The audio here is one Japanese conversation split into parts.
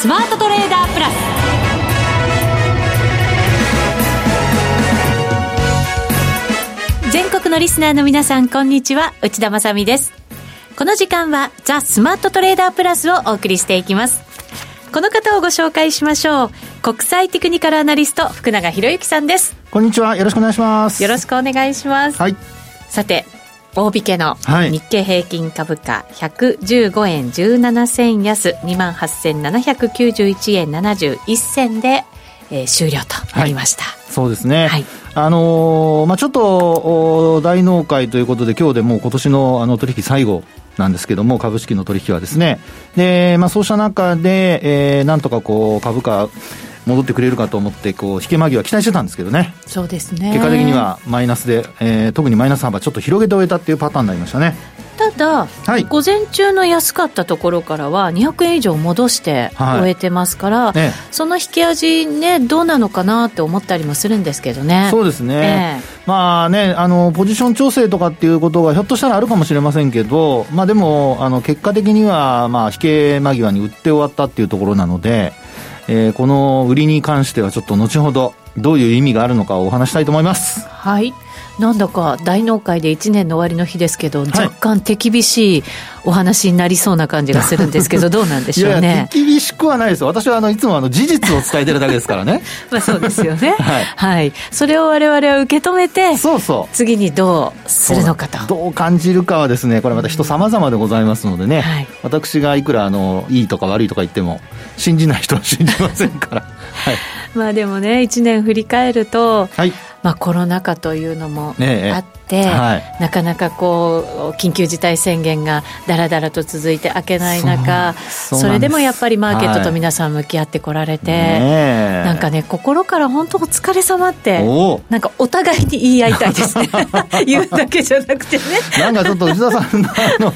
スマートトレーダープラス。全国のリスナーの皆さんこんにちは。内田まさです。この時間はザ・スマートトレーダープラスをお送りしていきます。この方をご紹介しましょう。国際テクニカルアナリスト福永博之さんです。こんにちは。よろしくお願いします。よろしくお願いします。はい。さて大引けの日経平均株価115円17銭安28,791円71銭で、えー、終了となりました、はい、そうですね、はい、あのー、まあ、ちょっと大納会ということで今日でもう今年のあの取引最後なんですけども、株式の取引はですね。で、まあ、そうした中で、えー、なんとかこう、株価、戻ってくれるかと思って、こう、引け間際期待してたんですけどね。そうですね。結果的にはマイナスで、えー、特にマイナス幅ちょっと広げて終えたっていうパターンになりましたね。ただ、はい、午前中の安かったところからは200円以上戻して終えてますから、はいね、その引き味ねどうなのかなって思ったりもするんですけどねそうですね、えー、まあねあのポジション調整とかっていうことがひょっとしたらあるかもしれませんけどまあでもあの結果的にはまあ引け間際に売って終わったっていうところなのでえー、この売りに関してはちょっと後ほどどういう意味があるのかをお話したいと思います。はい。なんだか大納会で1年の終わりの日ですけど、はい、若干手厳しいお話になりそうな感じがするんですけど、どうなんでしょうね。いや手厳しくはないですよ。私はあのいつもあの事実を伝えてるだけですからね。まあそうですよね。はい、はい。それを我々は受け止めて、そうそう。次にどうするのかと。どう感じるかはですね、これまた人様々でございますのでね、はい、私がいくらあのいいとか悪いとか言っても、信じない人は信じませんから。はい。まあでもね、1年振り返ると、はい。まあ、コロナ禍というのもあって、はい、なかなかこう緊急事態宣言がだらだらと続いて開けない中それでもやっぱりマーケットと皆さん向き合ってこられて、はい、なんかね心から本当お疲れ様ってなんかお互いに言い合いたいですね。言うだけじゃなくてね。なんかちょっと内田さんのあの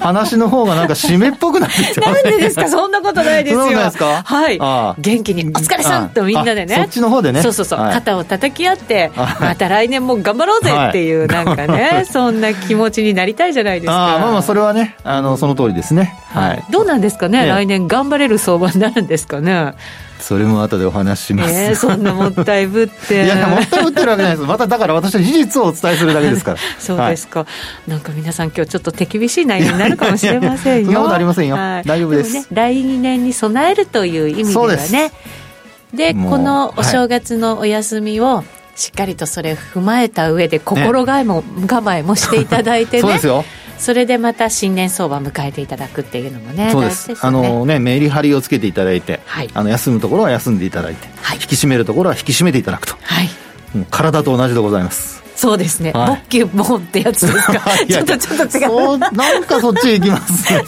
話の方がなんか締めっぽくなってきてなんでですか？そんなことないですよ。はい。元気に「お疲れさん!」とみんなでね。そっちの方でね。そうそうそう、はい、肩を叩き合ってまた来年も頑張ろうぜっていう、なんかね、そんな気持ちになりたいじゃないですか。あまあまあ、それはね、あのその通りですね。はい。どうなんですかね、来年頑張れる相場になるんですかね。それも後でお話しします。えー、そんなもったいぶって。いや、もったいぶってるわけないです。まただから私は事実をお伝えするだけですから。そうですか、はい、なんか皆さん今日ちょっと手厳しい内容になるかもしれませんよ。そんなことありませんよ。はい、大丈夫です。でね、来年に備えるという意味ではね。でこのお正月のお休みを、しっかりとそれを踏まえた上で心構えも,、構えもしていただいてね。そうですよ。それでまた新年相場迎えていただくっていうのもねそうです、ね、あのねメリハリをつけていただいて、はい、あの休むところは休んでいただいて、はい、引き締めるところは引き締めていただくと、はい、もう体と同じでございますそうですね、はい、ボッキュボンってやつですか。ちょっとちょっと違う。なんかそっち行きま すね。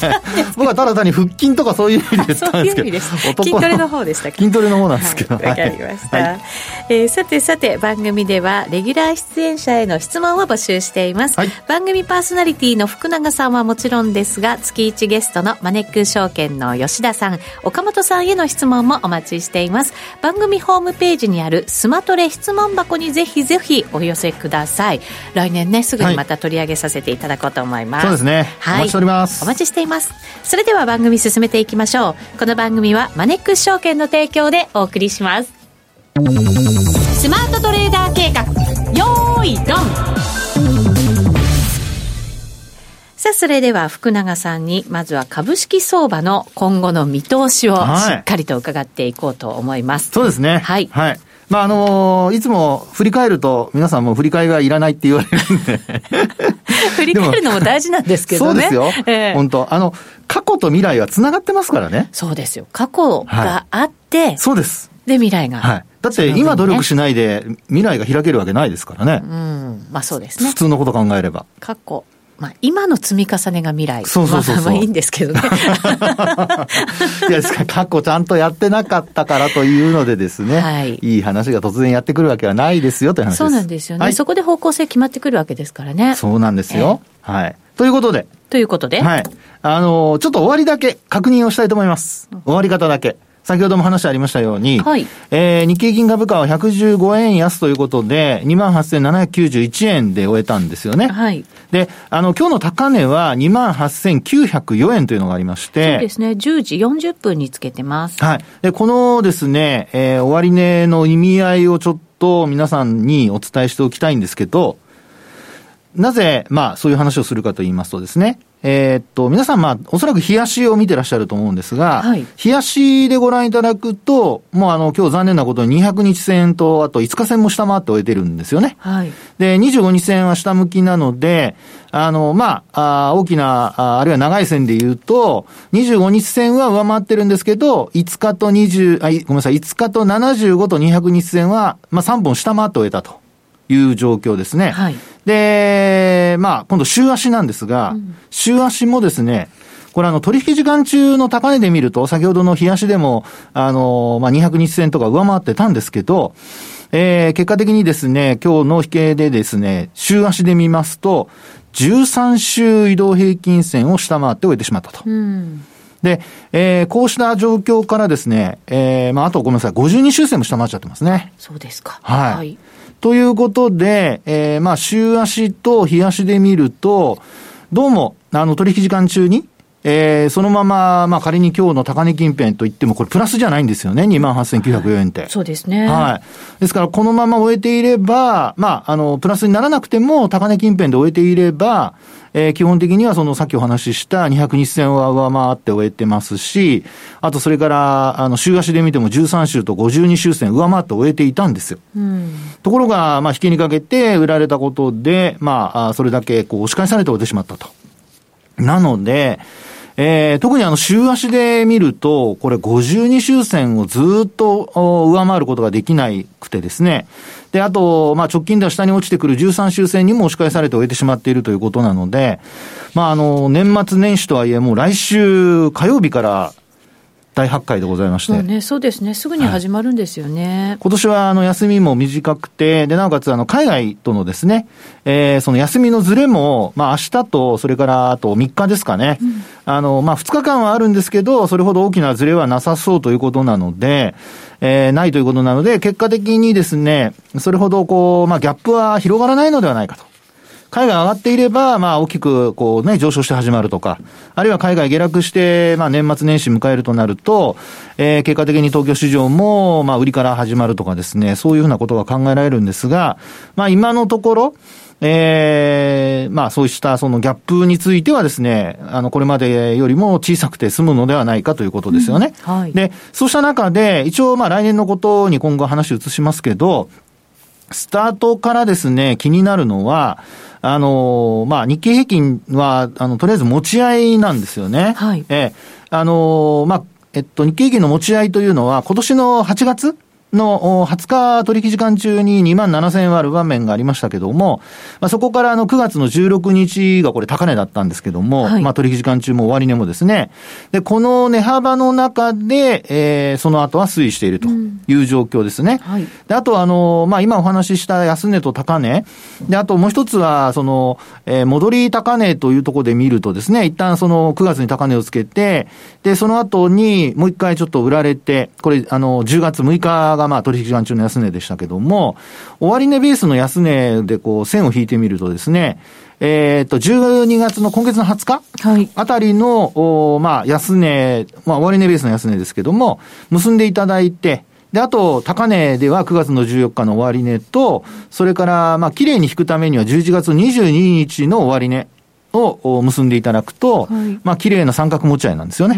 僕はただ単に腹筋とかそういう意味で言ったんですけど。筋トレの方でした筋トレの方なんですけど。わ、はい、かりました、はい、えー、さてさて番組ではレギュラー出演者への質問を募集しています、はい、番組パーソナリティの福永さんはもちろんですが月1ゲストのマネック証券の吉田さん岡本さんへの質問もお待ちしています。番組ホームページにあるスマトレ質問箱にぜひぜひお寄せください来年ねすぐにまた取り上げさせていただこうと思います、はい、そうですね、はい、お待ちしております。お待ちしています。それでは番組進めていきましょう。この番組はマネックス証券の提供でお送りします。スマートトレーダー計画。よーいドン。さあ、それでは福永さんに、まずは株式相場の今後の見通しをしっかりと伺っていこうと思います。はい、そうですね。はい。はい。まあ、あのー、いつも振り返ると、皆さんも振り返りはいらないって言われるんで 振り返るのも大事なんですけどね。そうですよ。えー、本当あの、過去と未来は繋がってますからね。そうですよ。過去があって、はい、そうです。で、未来が。はい。だって今努力しないで未来が開けるわけないですからね。うん。まあそうですね。普通のこと考えれば。過去。まあ、今の積み重ねが未来。そうそうそうまあ、まあいいんですけどね。いや、ですから過去ちゃんとやってなかったからというのでですね、はい、いい話が突然やってくるわけはないですよという話です。そうなんですよね、はい、そこで方向性決まってくるわけですからね。そうなんですよ。えー、はい。ということで。ということで。はい。あのー、ちょっと終わりだけ確認をしたいと思います。終わり方だけ。先ほども話ありましたように、はい、えー、日経金株価は115円安ということで、28,791円で終えたんですよね。はい。で、あの、今日の高値は28,904円というのがありまして、そうですね、10時40分につけてます。はい。で、このですね、えー、終値の意味合いをちょっと皆さんにお伝えしておきたいんですけど、なぜ、まあ、そういう話をするかと言いますとですね、えー、っと、皆さん、まあ、おそらく冷やしを見てらっしゃると思うんですが、はい、冷やしでご覧いただくと、もうあの、今日残念なことに200日線と、あと5日線も下回って終えてるんですよね。はい。で、25日線は下向きなので、あの、まあ、あ大きなあ、あるいは長い線で言うと、25日線は上回ってるんですけど、5日と20、あ、ごめんなさい、5日と75と200日線は、まあ、3本下回って終えたという状況ですね。はい。で、まあ、今度週足なんですが、うん、週足もですね、これあの、取引時間中の高値で見ると、先ほどの冷やしでも、あの、まあ、200日線とか上回ってたんですけど、えー、結果的にですね、今日の引けでですね、週足で見ますと、13週移動平均線を下回って終えてしまったと。うんで、えー、こうした状況からですね、えー、まあ、あとごめんなさい、52週線も下回っちゃってますね。そうですか。はい。はい、ということで、えー、まあ、週足と日足で見ると、どうも、あの、取引時間中に、えー、そのまま、まあ仮に今日の高値近辺といっても、これプラスじゃないんですよね、28,904円って、はい。そうですね。はい。ですから、このまま終えていれば、まあ、あの、プラスにならなくても、高値近辺で終えていれば、えー、基本的にはそのさっきお話しした200日線は上回って終えてますし、あとそれから、あの、週足で見ても13週と52週線上回って終えていたんですよ。うん、ところが、まあ、引きにかけて売られたことで、まあ、それだけこう押し返されて終えてしまったと。なので、えー、特にあの週足で見ると、これ52周線をずっと上回ることができなくてですね。で、あと、まあ直近では下に落ちてくる13周線にも押し返されて終えてしまっているということなので、まああの、年末年始とはいえもう来週火曜日から大発会でございまして。ね、そうですね。すぐに始まるんですよね。はい、今年は、あの、休みも短くて、で、なおかつ、あの、海外とのですね、えー、その休みのずれも、まあ、明日と、それから、あと3日ですかね。うん、あの、まあ、2日間はあるんですけど、それほど大きなずれはなさそうということなので、えー、ないということなので、結果的にですね、それほど、こう、まあ、ギャップは広がらないのではないかと。海外上がっていれば、まあ、大きく、こうね、上昇して始まるとか、あるいは海外下落して、まあ、年末年始迎えるとなると、えー、結果的に東京市場も、まあ、売りから始まるとかですね、そういうふうなことが考えられるんですが、まあ、今のところ、ええー、まあそうしたそのギャップについてはですね、あの、これまでよりも小さくて済むのではないかということですよね。うん、はい。で、そうした中で、一応まあ来年のことに今後話移しますけど、スタートからですね、気になるのは、あの、まあ、日経平均は、あの、とりあえず持ち合いなんですよね。はい。えあの、まあ、えっと、日経平均の持ち合いというのは、今年の8月の20日取引時間中に2万7000円割る場面がありましたけども、まあ、そこからあの9月の16日がこれ高値だったんですけども、はい、まあ取引時間中も終値もですね、で、この値幅の中で、えー、その後は推移しているという状況ですね。うんはい、で、あとあの、まあ今お話しした安値と高値、で、あともう一つは、その、えー、戻り高値というところで見るとですね、一旦その9月に高値をつけて、で、その後にもう一回ちょっと売られて、これあの、10月6日がまあ取引時間中の安値でしたけども、終値ベースの安値でこう線を引いてみるとですね、えっ、ー、と、12月の今月の20日はい。あたりの、おまあ、安値、まあ、終値ベースの安値ですけども、結んでいただいて、で、あと、高値では9月の14日の終値と、それから、まあ、綺麗に引くためには11月22日の終値を結んでいただくと、はい、まあ、綺麗な三角持ち合いなんですよね。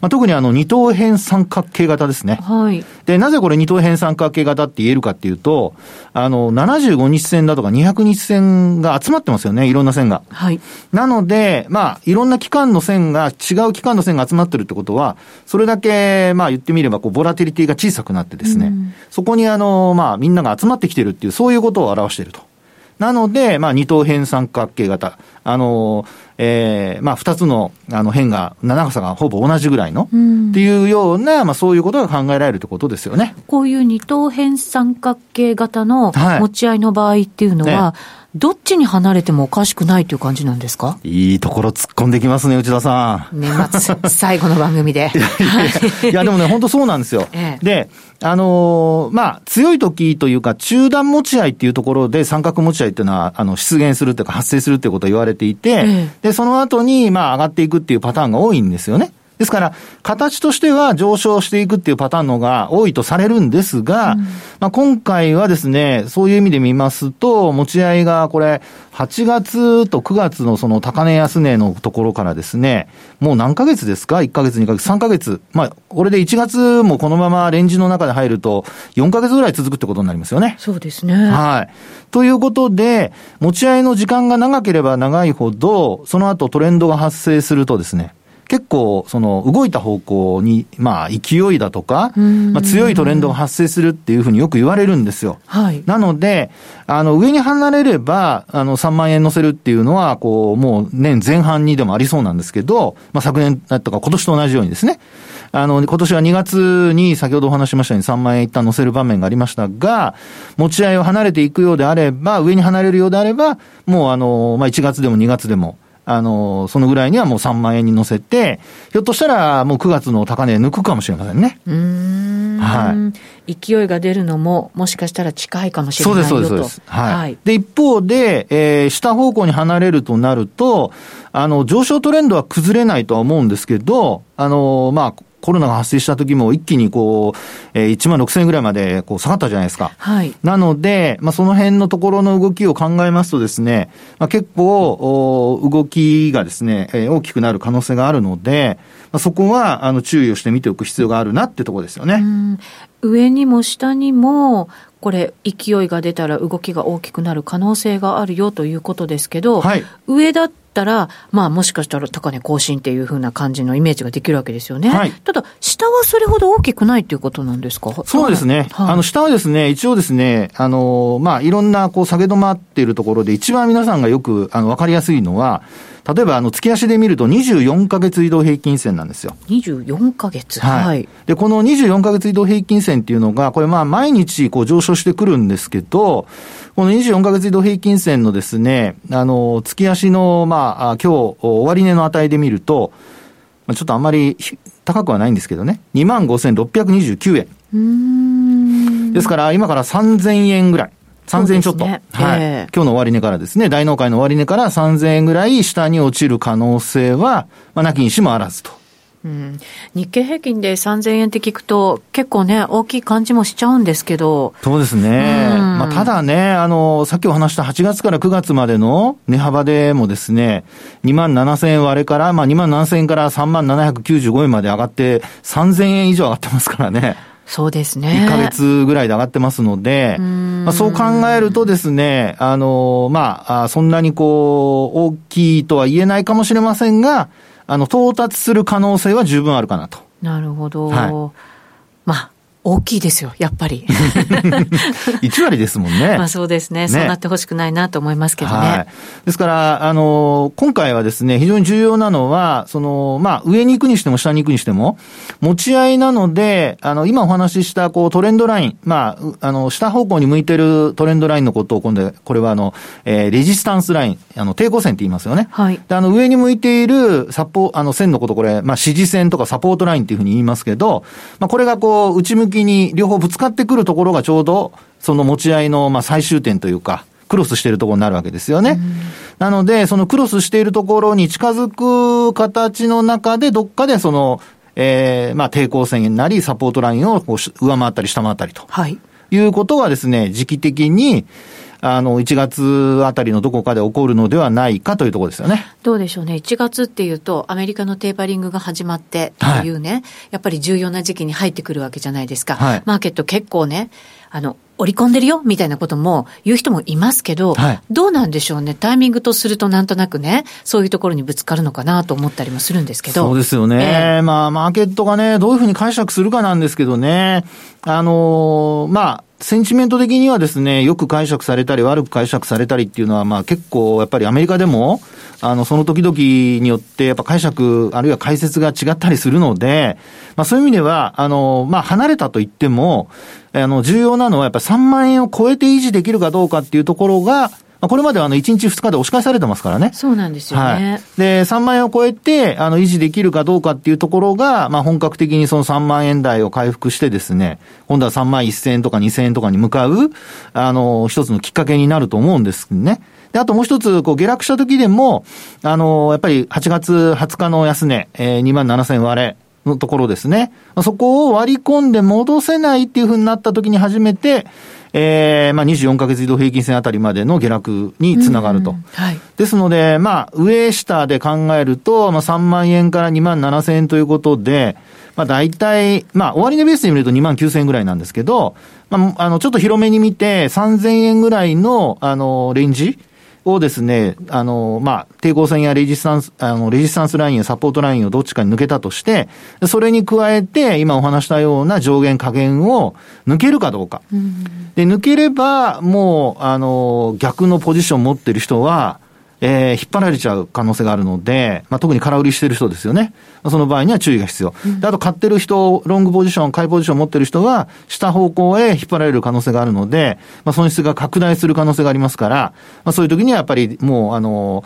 まあ、特にあの、二等辺三角形型ですね。はい。で、なぜこれ二等辺三角形型って言えるかっていうと、あの、75日線だとか200日線が集まってますよね、いろんな線が。はい。なので、まあ、いろんな期間の線が、違う期間の線が集まってるってことは、それだけ、まあ、言ってみれば、こう、ボラティリティが小さくなってですね、そこにあの、まあ、みんなが集まってきてるっていう、そういうことを表していると。なので、まあ、二等辺三角形型。あの、ええー、まあ、二つの、あの、辺が、長さがほぼ同じぐらいの、うん、っていうような、まあ、そういうことが考えられるってことですよね。こういう二等辺三角形型の持ち合いの場合っていうのは、はいねどっちに離れてもおかしくないという感じなんですか？いいところ突っ込んできますね、内田さん。年末、最後の番組で。いや、でもね、本当そうなんですよ。ええ、で、あのー、まあ、強い時というか、中断持ち合いっていうところで三角持ち合いっていうのは、あの、出現するというか発生するっていうことを言われていて、え、で、その後に、まあ、上がっていくっていうパターンが多いんですよね。ですから、形としては上昇していくっていうパターンのが多いとされるんですが、うん、まあ、今回はですね、そういう意味で見ますと、持ち合いがこれ、8月と9月のその高値安値のところからですね、もう何ヶ月ですか ?1 ヶ月、2ヶ月、3ヶ月。まあ、これで1月もこのままレンジの中で入ると、4ヶ月ぐらい続くってことになりますよね。そうですね。はい。ということで、持ち合いの時間が長ければ長いほど、その後トレンドが発生するとですね、結構、その、動いた方向に、まあ、勢いだとか、まあ、強いトレンドが発生するっていうふうによく言われるんですよ。はい。なので、あの、上に離れれば、あの、3万円乗せるっていうのは、こう、もう年前半にでもありそうなんですけど、まあ、昨年とか今年と同じようにですね、あの、今年は2月に先ほどお話しましたように3万円一旦乗せる場面がありましたが、持ち合いを離れていくようであれば、上に離れるようであれば、もうあの、まあ、1月でも2月でも、あの、そのぐらいにはもう3万円に乗せて、ひょっとしたらもう9月の高値抜くかもしれませんね。うん。はい。勢いが出るのも、もしかしたら近いかもしれないよと。そうです、そうです。はい。はい、で、一方で、えー、下方向に離れるとなると、あの、上昇トレンドは崩れないとは思うんですけど、あの、まあ、コロナが発生した時も一気にこう、えー、1万6000円ぐらいまでこう下がったじゃないですか。はい。なので、まあ、その辺のところの動きを考えますとですね、まあ、結構、動きがですね、えー、大きくなる可能性があるので、まあ、そこは、あの、注意をして見ておく必要があるなってところですよね。上にも下にも、これ、勢いが出たら動きが大きくなる可能性があるよということですけど、はい、上だったら、まあ、もしかしたら高値更新っていうふうな感じのイメージができるわけですよね。はい、ただ、下はそれほど大きくないっていうことなんですか？そうですね。はい、あの、下はですね、一応ですね、あの、まあ、いろんな、こう、下げ止まっているところで、一番皆さんがよく、あの、わかりやすいのは、例えば、あの、月足で見ると24ヶ月移動平均線なんですよ。24ヶ月？はい。で、この24ヶ月移動平均線っていうのが、これまあ、毎日こう上昇してくるんですけど、この24ヶ月移動平均線のですね、あの、月足の、まあ、今日、終値の値で見ると、ちょっとあんまり高くはないんですけどね、25,629円。ですから、今から3000円ぐらい。3000円ちょっと。ね、はい、えー、今日の終値からですね、大納会の終値から3000円ぐらい下に落ちる可能性は、まあ、なきにしもあらずと。うん、日経平均で3000円って聞くと、結構ね、大きい感じもしちゃうんですけど。そうですね。うん、まあ、ただね、あの、さっきお話した8月から9月までの値幅でもですね、2万7000円割れから、まあ、2万7000円から3万795円まで上がって、3000円以上上がってますからね。そうですね。1ヶ月ぐらいで上がってますので、まあ、そう考えるとですね、あの、まあ、そんなにこう、大きいとは言えないかもしれませんが、あの、到達する可能性は十分あるかなと。なるほど。はい、まあ、大きいですよ、やっぱり。1割ですもんね。まあそうですね。ねそうなってほしくないなと思いますけどね。はい、ですから、あの、今回はですね、非常に重要なのは、その、まあ、上に行くにしても下に行くにしても、持ち合いなので、あの、今お話しした、こう、トレンドライン、まあ、あの、下方向に向いてるトレンドラインのことを今度、これはあの、えー、レジスタンスライン、あの、抵抗線って言いますよね。はい。で、あの、上に向いている、サポ、あの、線のこと、これ、まあ、支持線とかサポートラインっていうふうに言いますけど、まあ、これがこう、内向ききに両方ぶつかってくるところがちょうど、その持ち合いのまあ最終点というか、クロスしているところになるわけですよね。なので、そのクロスしているところに近づく形の中で、どっかでその、えー、まあ抵抗線なり、サポートラインをこう上回ったり下回ったりと。はい。いうことがですね、時期的に、あの、1月あたりのどこかで起こるのではないかというところですよね。どうでしょうね。1月っていうと、アメリカのテーパリングが始まってというね、はい、やっぱり重要な時期に入ってくるわけじゃないですか。はい、マーケット結構ね、あの、織り込んでるよみたいなことも言う人もいますけど、はい、どうなんでしょうね。タイミングとするとなんとなくね、そういうところにぶつかるのかなと思ったりもするんですけど。そうですよね。えー、まあ、マーケットがね、どういうふうに解釈するかなんですけどね。あのー、まあ、センチメント的にはですね、よく解釈されたり悪く解釈されたりっていうのは、まあ結構やっぱりアメリカでも、あの、その時々によってやっぱ解釈、あるいは解説が違ったりするので、まあそういう意味では、あの、まあ離れたと言っても、あの、重要なのはやっぱり3万円を超えて維持できるかどうかっていうところが、まこれまではあの1日2日で押し返されてますからね。そうなんですよね。はい、で、3万円を超えて、あの、維持できるかどうかっていうところが、まあ、本格的にその3万円台を回復してですね、今度は3万1000円とか2000円とかに向かう、あの、一つのきっかけになると思うんですね。で、あともう一つ、こう、下落した時でも、あの、やっぱり8月20日の安値、えー、2万7000割れのところですね。そこを割り込んで戻せないっていうふうになった時に初めて、えー、まあ24ヶ月移動平均線あたりまでの下落につながると。はい。ですので、まあ、上下で考えると、まあ3万円から2万7千円ということで、まあ大体、まあ終値ベースで見ると2万9千円ぐらいなんですけど、まあ、あの、ちょっと広めに見て3000円ぐらいの、あの、レンジをですね、あの、まあ、抵抗線やレジスタンス、あの、レジスタンスラインやサポートラインをどっちかに抜けたとして、それに加えて、今お話したような上限下限を抜けるかどうか。うん、で、抜ければ、もう、あの、逆のポジション持ってる人は、えー、引っ張られちゃう可能性があるので、まあ、特に空売りしてる人ですよね。その場合には注意が必要。うん、であと買ってる人、ロングポジション、買いポジションを持ってる人は、下方向へ引っ張られる可能性があるので、まあ、損失が拡大する可能性がありますから、まあ、そういう時にはやっぱりもう、あの、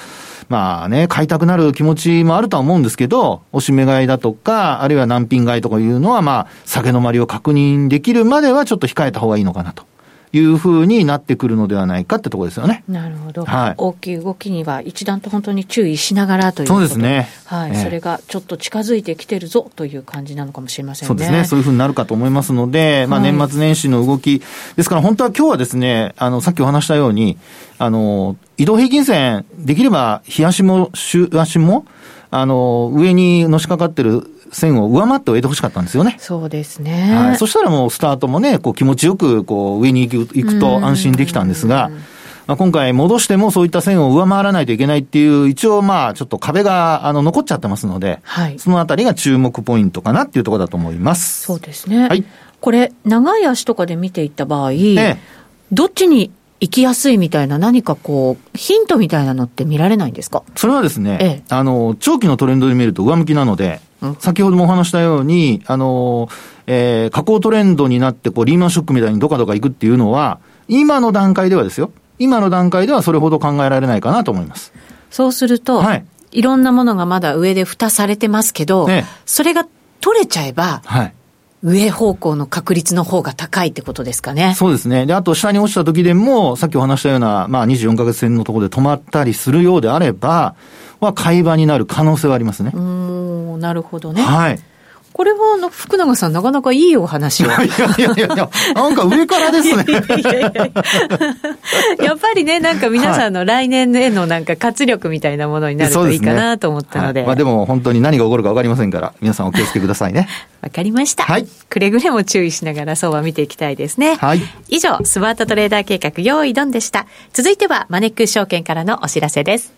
まあね、買いたくなる気持ちもあるとは思うんですけど、おしめ買いだとか、あるいは難品買いとかいうのは、まあ、酒のまりを確認できるまではちょっと控えた方がいいのかなと。いうふうになってくるのではないかってところですよね。なるほど。はい、大きい動きには一段と本当に注意しながらというそうですね。はい、えー、それがちょっと近づいてきてるぞという感じなのかもしれませんね。そうですね。そういうふうになるかと思いますので、まあ年末年始の動き、ですから本当は今日はですね、あの、さっきお話したように、あの、移動平均線、できれば、日足も、週足も、あの、上にのしかかってる線を上回っておいてほしかったんですよね。そうですね。はい。そしたらもうスタートもね、こう気持ちよく、こう上に行く行くと安心できたんですが、まあ、今回戻してもそういった線を上回らないといけないっていう、一応まあちょっと壁があの残っちゃってますので、はい、そのあたりが注目ポイントかなっていうところだと思います。そうですね。はい。これ、長い足とかで見ていった場合、ええ、どっちに行きやすいみたいな何かこう、ヒントみたいなのって見られないんですか？それはですね、ええ、あの、長期のトレンドで見ると上向きなので、うん、先ほどもお話したように、あの、えー、下降トレンドになって、こう、リーマンショックみたいにどかどか行くっていうのは、今の段階ではですよ。今の段階ではそれほど考えられないかなと思います。そうすると、はい。いろんなものがまだ上で蓋されてますけど、ね、それが取れちゃえば、はい。上方向の確率の方が高いってことですかね。そうですね。で、あと下に落ちた時でも、さっきお話したような、まあ24ヶ月線のところで止まったりするようであれば、は買い場になる可能性はありますね。うん、なるほどね。はい。これは、あの、福永さん、なかなかいいお話を。いやいやいやいや、なんか上からですね。いやいやいややっぱりね、なんか皆さんの来年へのなんか活力みたいなものになるといいかなと思ったので。でねはい、まあでも本当に何が起こるか分かりませんから、皆さんお気をつけくださいね。わかりました。はい。くれぐれも注意しながら相場見ていきたいですね。はい。以上、スマートトレーダー計画、用意ドンでした。続いては、マネックス証券からのお知らせです。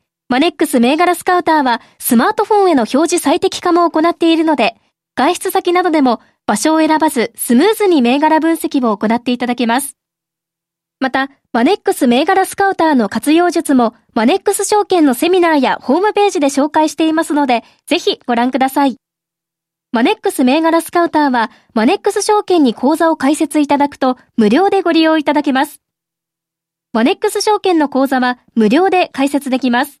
マネックス銘柄スカウターはスマートフォンへの表示最適化も行っているので、外出先などでも場所を選ばずスムーズに銘柄分析を行っていただけます。また、マネックス銘柄スカウターの活用術も、マネックス証券のセミナーやホームページで紹介していますので、ぜひご覧ください。マネックス銘柄スカウターは、マネックス証券に口座を開設いただくと、無料でご利用いただけます。マネックス証券の口座は、無料で開設できます。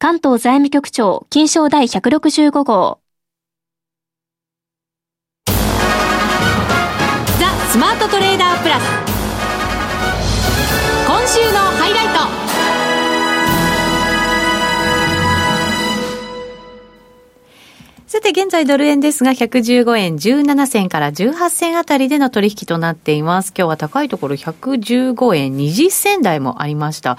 関東財務局長、金賞第165号。ザ・スマートトレーダープラス。今週のハイライトさて、現在ドル円ですが、115円17銭から18銭あたりでの取引となっています。今日は高いところ115円20銭台もありました。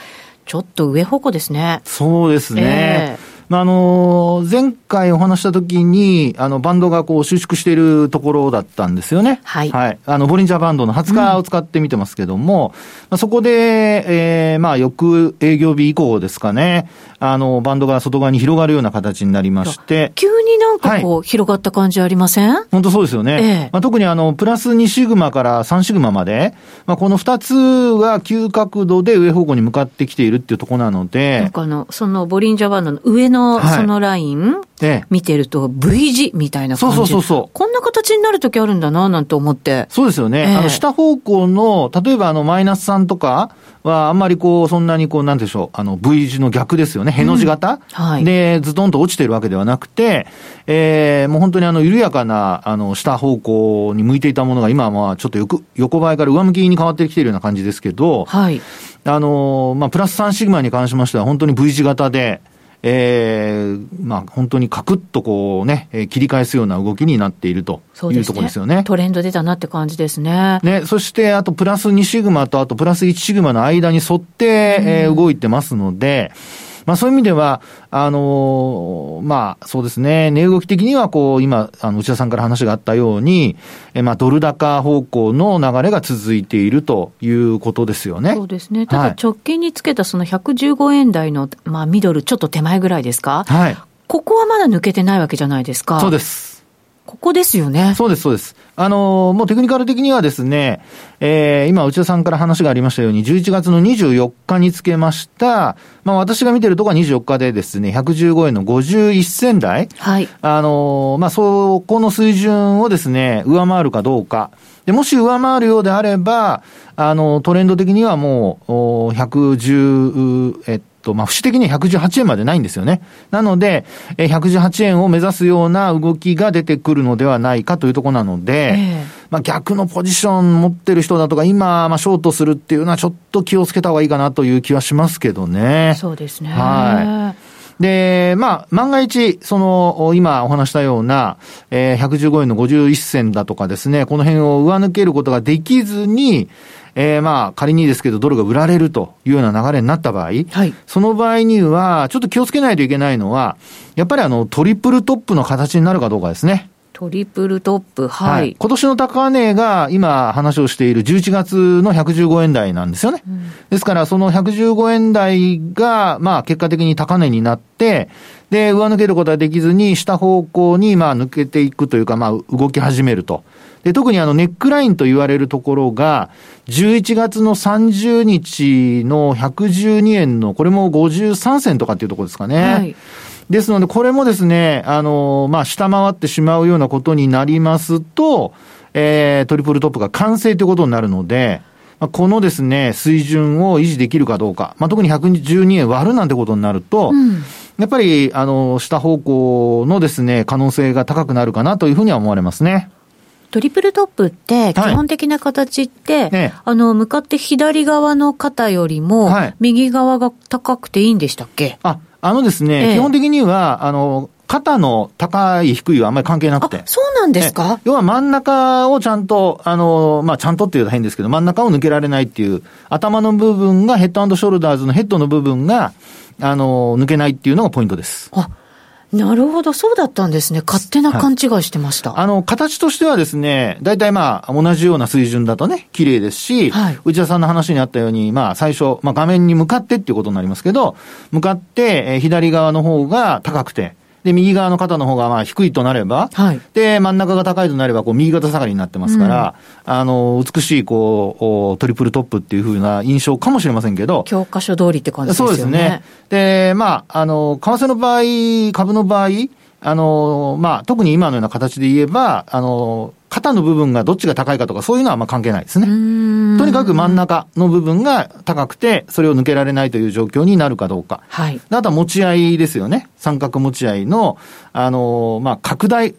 ちょっと上方向ですね。そうですね。えーまあ、あの、前回お話したときに、あの、バンドがこう収縮しているところだったんですよね。はい。はい。あの、ボリンジャーバンドの20日を使ってみてますけども、うん、そこで、えー、まあ、翌営業日以降ですかね、あの、バンドが外側に広がるような形になりまして。急になんかこう、はい、広がった感じありません？本当そうですよね。ええ、まあ、特にあの、プラス2シグマから3シグマまで、まあ、この2つは急角度で上方向に向かってきているっていうところなので。なんかあの、そのボリンジャーバンドの上のそのライン、見てると V 字みたいな感じ。そうそうそうこんな形になるときあるんだな、なんて思って。そうですよね。えー、あの、下方向の、例えばあの、マイナス3とかは、あんまりこう、そんなにこう、なんでしょう、あの、V 字の逆ですよね。への字型、うん、はい。で、ズドンと落ちてるわけではなくて、えー、もう本当にあの、緩やかな、あの、下方向に向いていたものが、今はまあ、ちょっと横、横ばいから上向きに変わってきているような感じですけど、はい。あの、まあ、プラス3シグマに関しましては、本当に V 字型で、えー、まあ本当にカクッとこうね、えー、切り返すような動きになっているというところですよね。ねトレンド出たなって感じですね。ね、そしてあとプラス2シグマとあとプラス1シグマの間に沿って、えー、動いてますので、まあそういう意味では、あのー、まあそうですね、値動き的にはこう、今、あの内田さんから話があったように、えまあドル高方向の流れが続いているということですよね。そうですね。ただ直近につけたその115円台の、まあミドルちょっと手前ぐらいですか？はい。ここはまだ抜けてないわけじゃないですか。そうです。ここですよね。そうです、そうです。あのー、もうテクニカル的にはですね、えー、今、内田さんから話がありましたように、11月の24日につけました、まあ私が見てるところは24日でですね、115円の51銭台。はい。あのー、まあそこの水準をですね、上回るかどうか。で、もし上回るようであれば、あの、トレンド的にはもう、110、えっと、まあ、節的に118円までないんですよね。なので、え118円を目指すような動きが出てくるのではないかというところなので、えー、まあ、逆のポジション持ってる人だとか、今、まあ、ショートするっていうのはちょっと気をつけた方がいいかなという気はしますけどね。そうですね。はい。で、まあ、万が一、その、今お話したような、えー、115円の51銭だとかですね、この辺を上抜けることができずに、えー、まあ、仮にですけど、ドルが売られるというような流れになった場合、はい、その場合には、ちょっと気をつけないといけないのは、やっぱりあの、トリプルトップの形になるかどうかですね。トリプルトップ、はい。はい、今年の高値が今話をしている11月の115円台なんですよね。うん、ですから、その115円台が、まあ結果的に高値になって、で、上抜けることができずに、下方向に、まあ抜けていくというか、まあ動き始めると。で、特にあのネックラインと言われるところが、11月の30日の112円の、これも53銭とかっていうところですかね。はい。ですので、これもですね、あの、まあ、下回ってしまうようなことになりますと、えー、トリプルトップが完成ということになるので、まあ、このですね、水準を維持できるかどうか、まあ、特に112円割るなんてことになると、うん、やっぱり、あの、下方向のですね、可能性が高くなるかなというふうには思われますね。トリプルトップって、基本的な形って、はいね、あの、向かって左側の肩よりも、右側が高くていいんでしたっけ、あ、あのですね、ええ、基本的には、あの、肩の高い低いはあんまり関係なくて。そうなんですか？要は真ん中をちゃんと、あの、まあ、ちゃんとっていうと変ですけど、真ん中を抜けられないっていう、頭の部分がヘッドショルダーズのヘッドの部分が、あの、抜けないっていうのがポイントです。あ、なるほど、そうだったんですね。勝手な勘違いしてました。はい、あの、形としてはですね、大体まあ、同じような水準だとね、綺麗ですし、はい、内田さんの話にあったように、まあ、最初、まあ、画面に向かってっていうことになりますけど、向かって、えー、左側の方が高くて、で、右側の肩の方がまあ低いとなれば、はい、で、真ん中が高いとなれば、こう、右肩下がりになってますから、うん、あの、美しい、こう、トリプルトップっていうふうな印象かもしれませんけど。教科書通りって感じですよね。そうですね。で、まあ、あの、為替の場合、株の場合、あの、まあ、特に今のような形で言えば、あの、肩の部分がどっちが高いかとか、そういうのはま関係ないですね。とにかく真ん中の部分が高くて、それを抜けられないという状況になるかどうか。はい。あとは持ち合いですよね。三角持ち合いの、あの、まあ、拡大、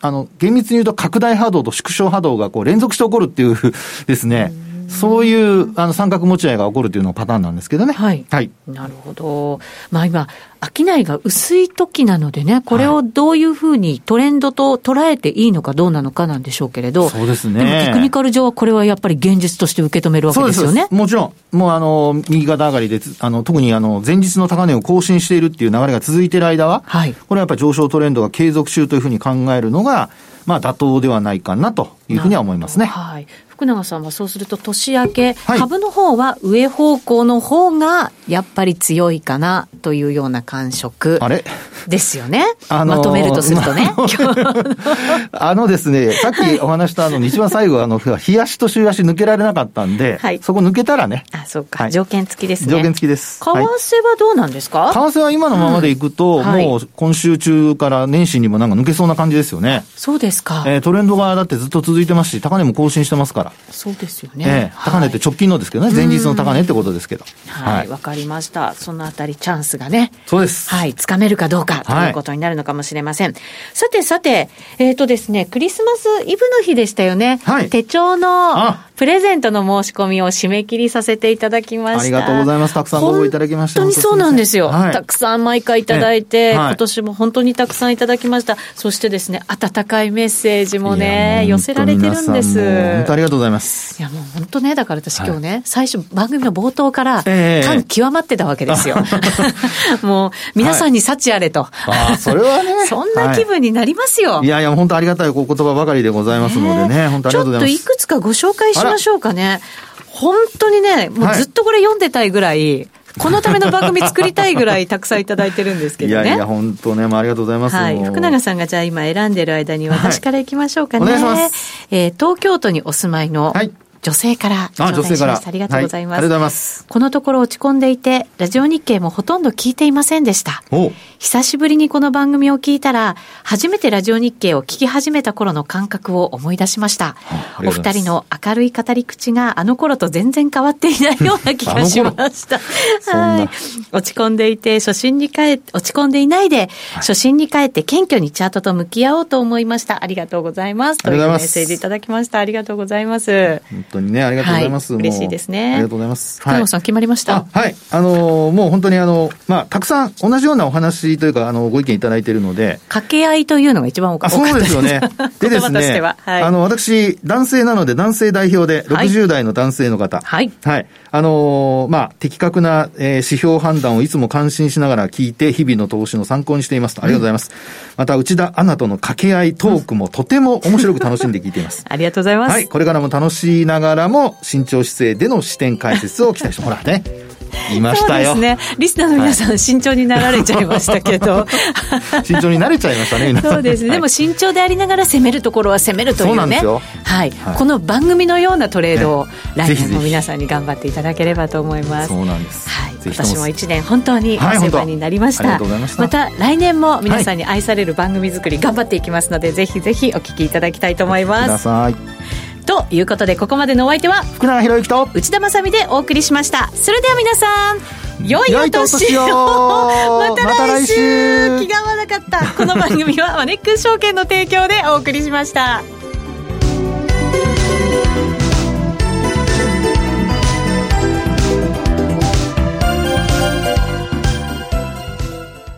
あの、厳密に言うと拡大波動と縮小波動がこう連続して起こるっていう ですね。そういうあの三角持ち合いが起こるというのパターンなんですけどね。はい。はい、なるほど。まあ今、商いが薄い時なのでね、これをどういうふうにトレンドと捉えていいのかどうなのかなんでしょうけれど、そうですね。でもテクニカル上はこれはやっぱり現実として受け止めるわけですよね。もちろん。もうあの、右肩上がりで、あの、特にあの、前日の高値を更新しているっていう流れが続いている間は、はい。これはやっぱり上昇トレンドが継続中というふうに考えるのが、まあ妥当ではないかなというふうには思いますね。はい。福永さんはそうすると年明け、はい、株の方は上方向の方がやっぱり強いかなというような感触ですよね。あのー、まとめるとするとね。あのですね、さっきお話したあの、一番最後、あの、冷やしと週足抜けられなかったんで、はい、そこ抜けたらね。あ、そうか、はい、条件付きですね。条件付きです。為替はどうなんですか、為替は今のままでいくと、うん、もう今週中から年始にもなんか抜けそうな感じですよね。そうですか。えー、トレンドがだってずっと続いてますし、高値も更新してますから。そうですよね。えー、高値って直近のですけどね、前日の高値ってことですけど。はい、わ、かりました。そのあたりチャンスがね。そうです。はい、つかめるかどうかということになるのかもしれません。さてさて、えっ、ー、とですね、クリスマスイブの日でしたよね。はい。手帳のプレゼントの申し込みを締め切りさせていただきました。ありがとうございます。たくさんご応募いただきました。本当にそうなんですよ。はい、たくさん毎回いただいて、はい、今年も本当にたくさんいただきました。そしてですね、温かいメッセージもね、寄せられてるんです。本当ありがとうございます。いやもう本当ね、だから私今日ね、はい、最初番組の冒頭から、感極まってたわけですよ。もう、皆さんに幸あれと。ああ、それはね。そんな気分になりますよ。いやいや、本当ありがたいお言葉ばかりでございますのでね、本当ありがとうございます。ちょっといくつかご紹介しましょうかね。本当にね、もうずっとこれ読んでたいぐらい、はい、このための番組作りたいぐらい たくさんいただいてるんですけどね。いやいや、本当ね、ありがとうございます。はい。福永さんがじゃあ今選んでる間に私からいきましょうかね。はい、お願いします。えー、東京都にお住まいの、はい女性からあ、女性から。ありがとうございます、はい、ありがとうございます。このところ落ち込んでいて、ラジオ日経もほとんど聞いていませんでした。久しぶりにこの番組を聞いたら、初めてラジオ日経を聞き始めた頃の感覚を思い出しました。お二人の明るい語り口があの頃と全然変わっていないような気がしました。はい。落ち込んでいて、初心に帰落ち込んでいないで、はい、初心に帰って謙虚にチャートと向き合おうと思いました。ありがとうございます。というメッセージいただきました。ありがとうございます。本当にね、ありがとうございます。はい。嬉しいですね。ありがとうございます。福野さん、決まりました？はい。あのー、もう本当にあの、まあ、たくさん同じようなお話というか、あの、ご意見いただいているので。掛け合いというのが一番多かったそうですよね。でですね、はい、あの、私、男性なので男性代表で、60代の男性の方。はい。はい。あのー、まあ、的確な、えー、指標判断をいつも感心しながら聞いて、日々の投資の参考にしていますと。ありがとうございます。うん、また、内田アナとの掛け合いトークもとても面白く楽しんで聞いています。ありがとうございます。はい。これからも楽しいながらも、慎重姿勢での視点解説を期待して、ほらね。いましたよ。そうですね。リスナーの皆さん、はい、慎重になられちゃいましたけど。慎重になれちゃいましたね、そうですね。でも慎重でありながら攻めるところは攻めるというね。そうなんですよ。はい。この番組のようなトレードを、来年も皆さんに頑張っていただければと思います。そうなんです。はい。今年も一年本当にお世話になりました。また来年も皆さんに愛される番組作り頑張っていきますので、ぜひぜひお聞きいただきたいと思います。ということでここまでのお相手は福永博之と内田まさでお送りしました。それでは皆さん良いお年を。また来週。気が合わなかった。この番組はマネックス証券の提供でお送りしました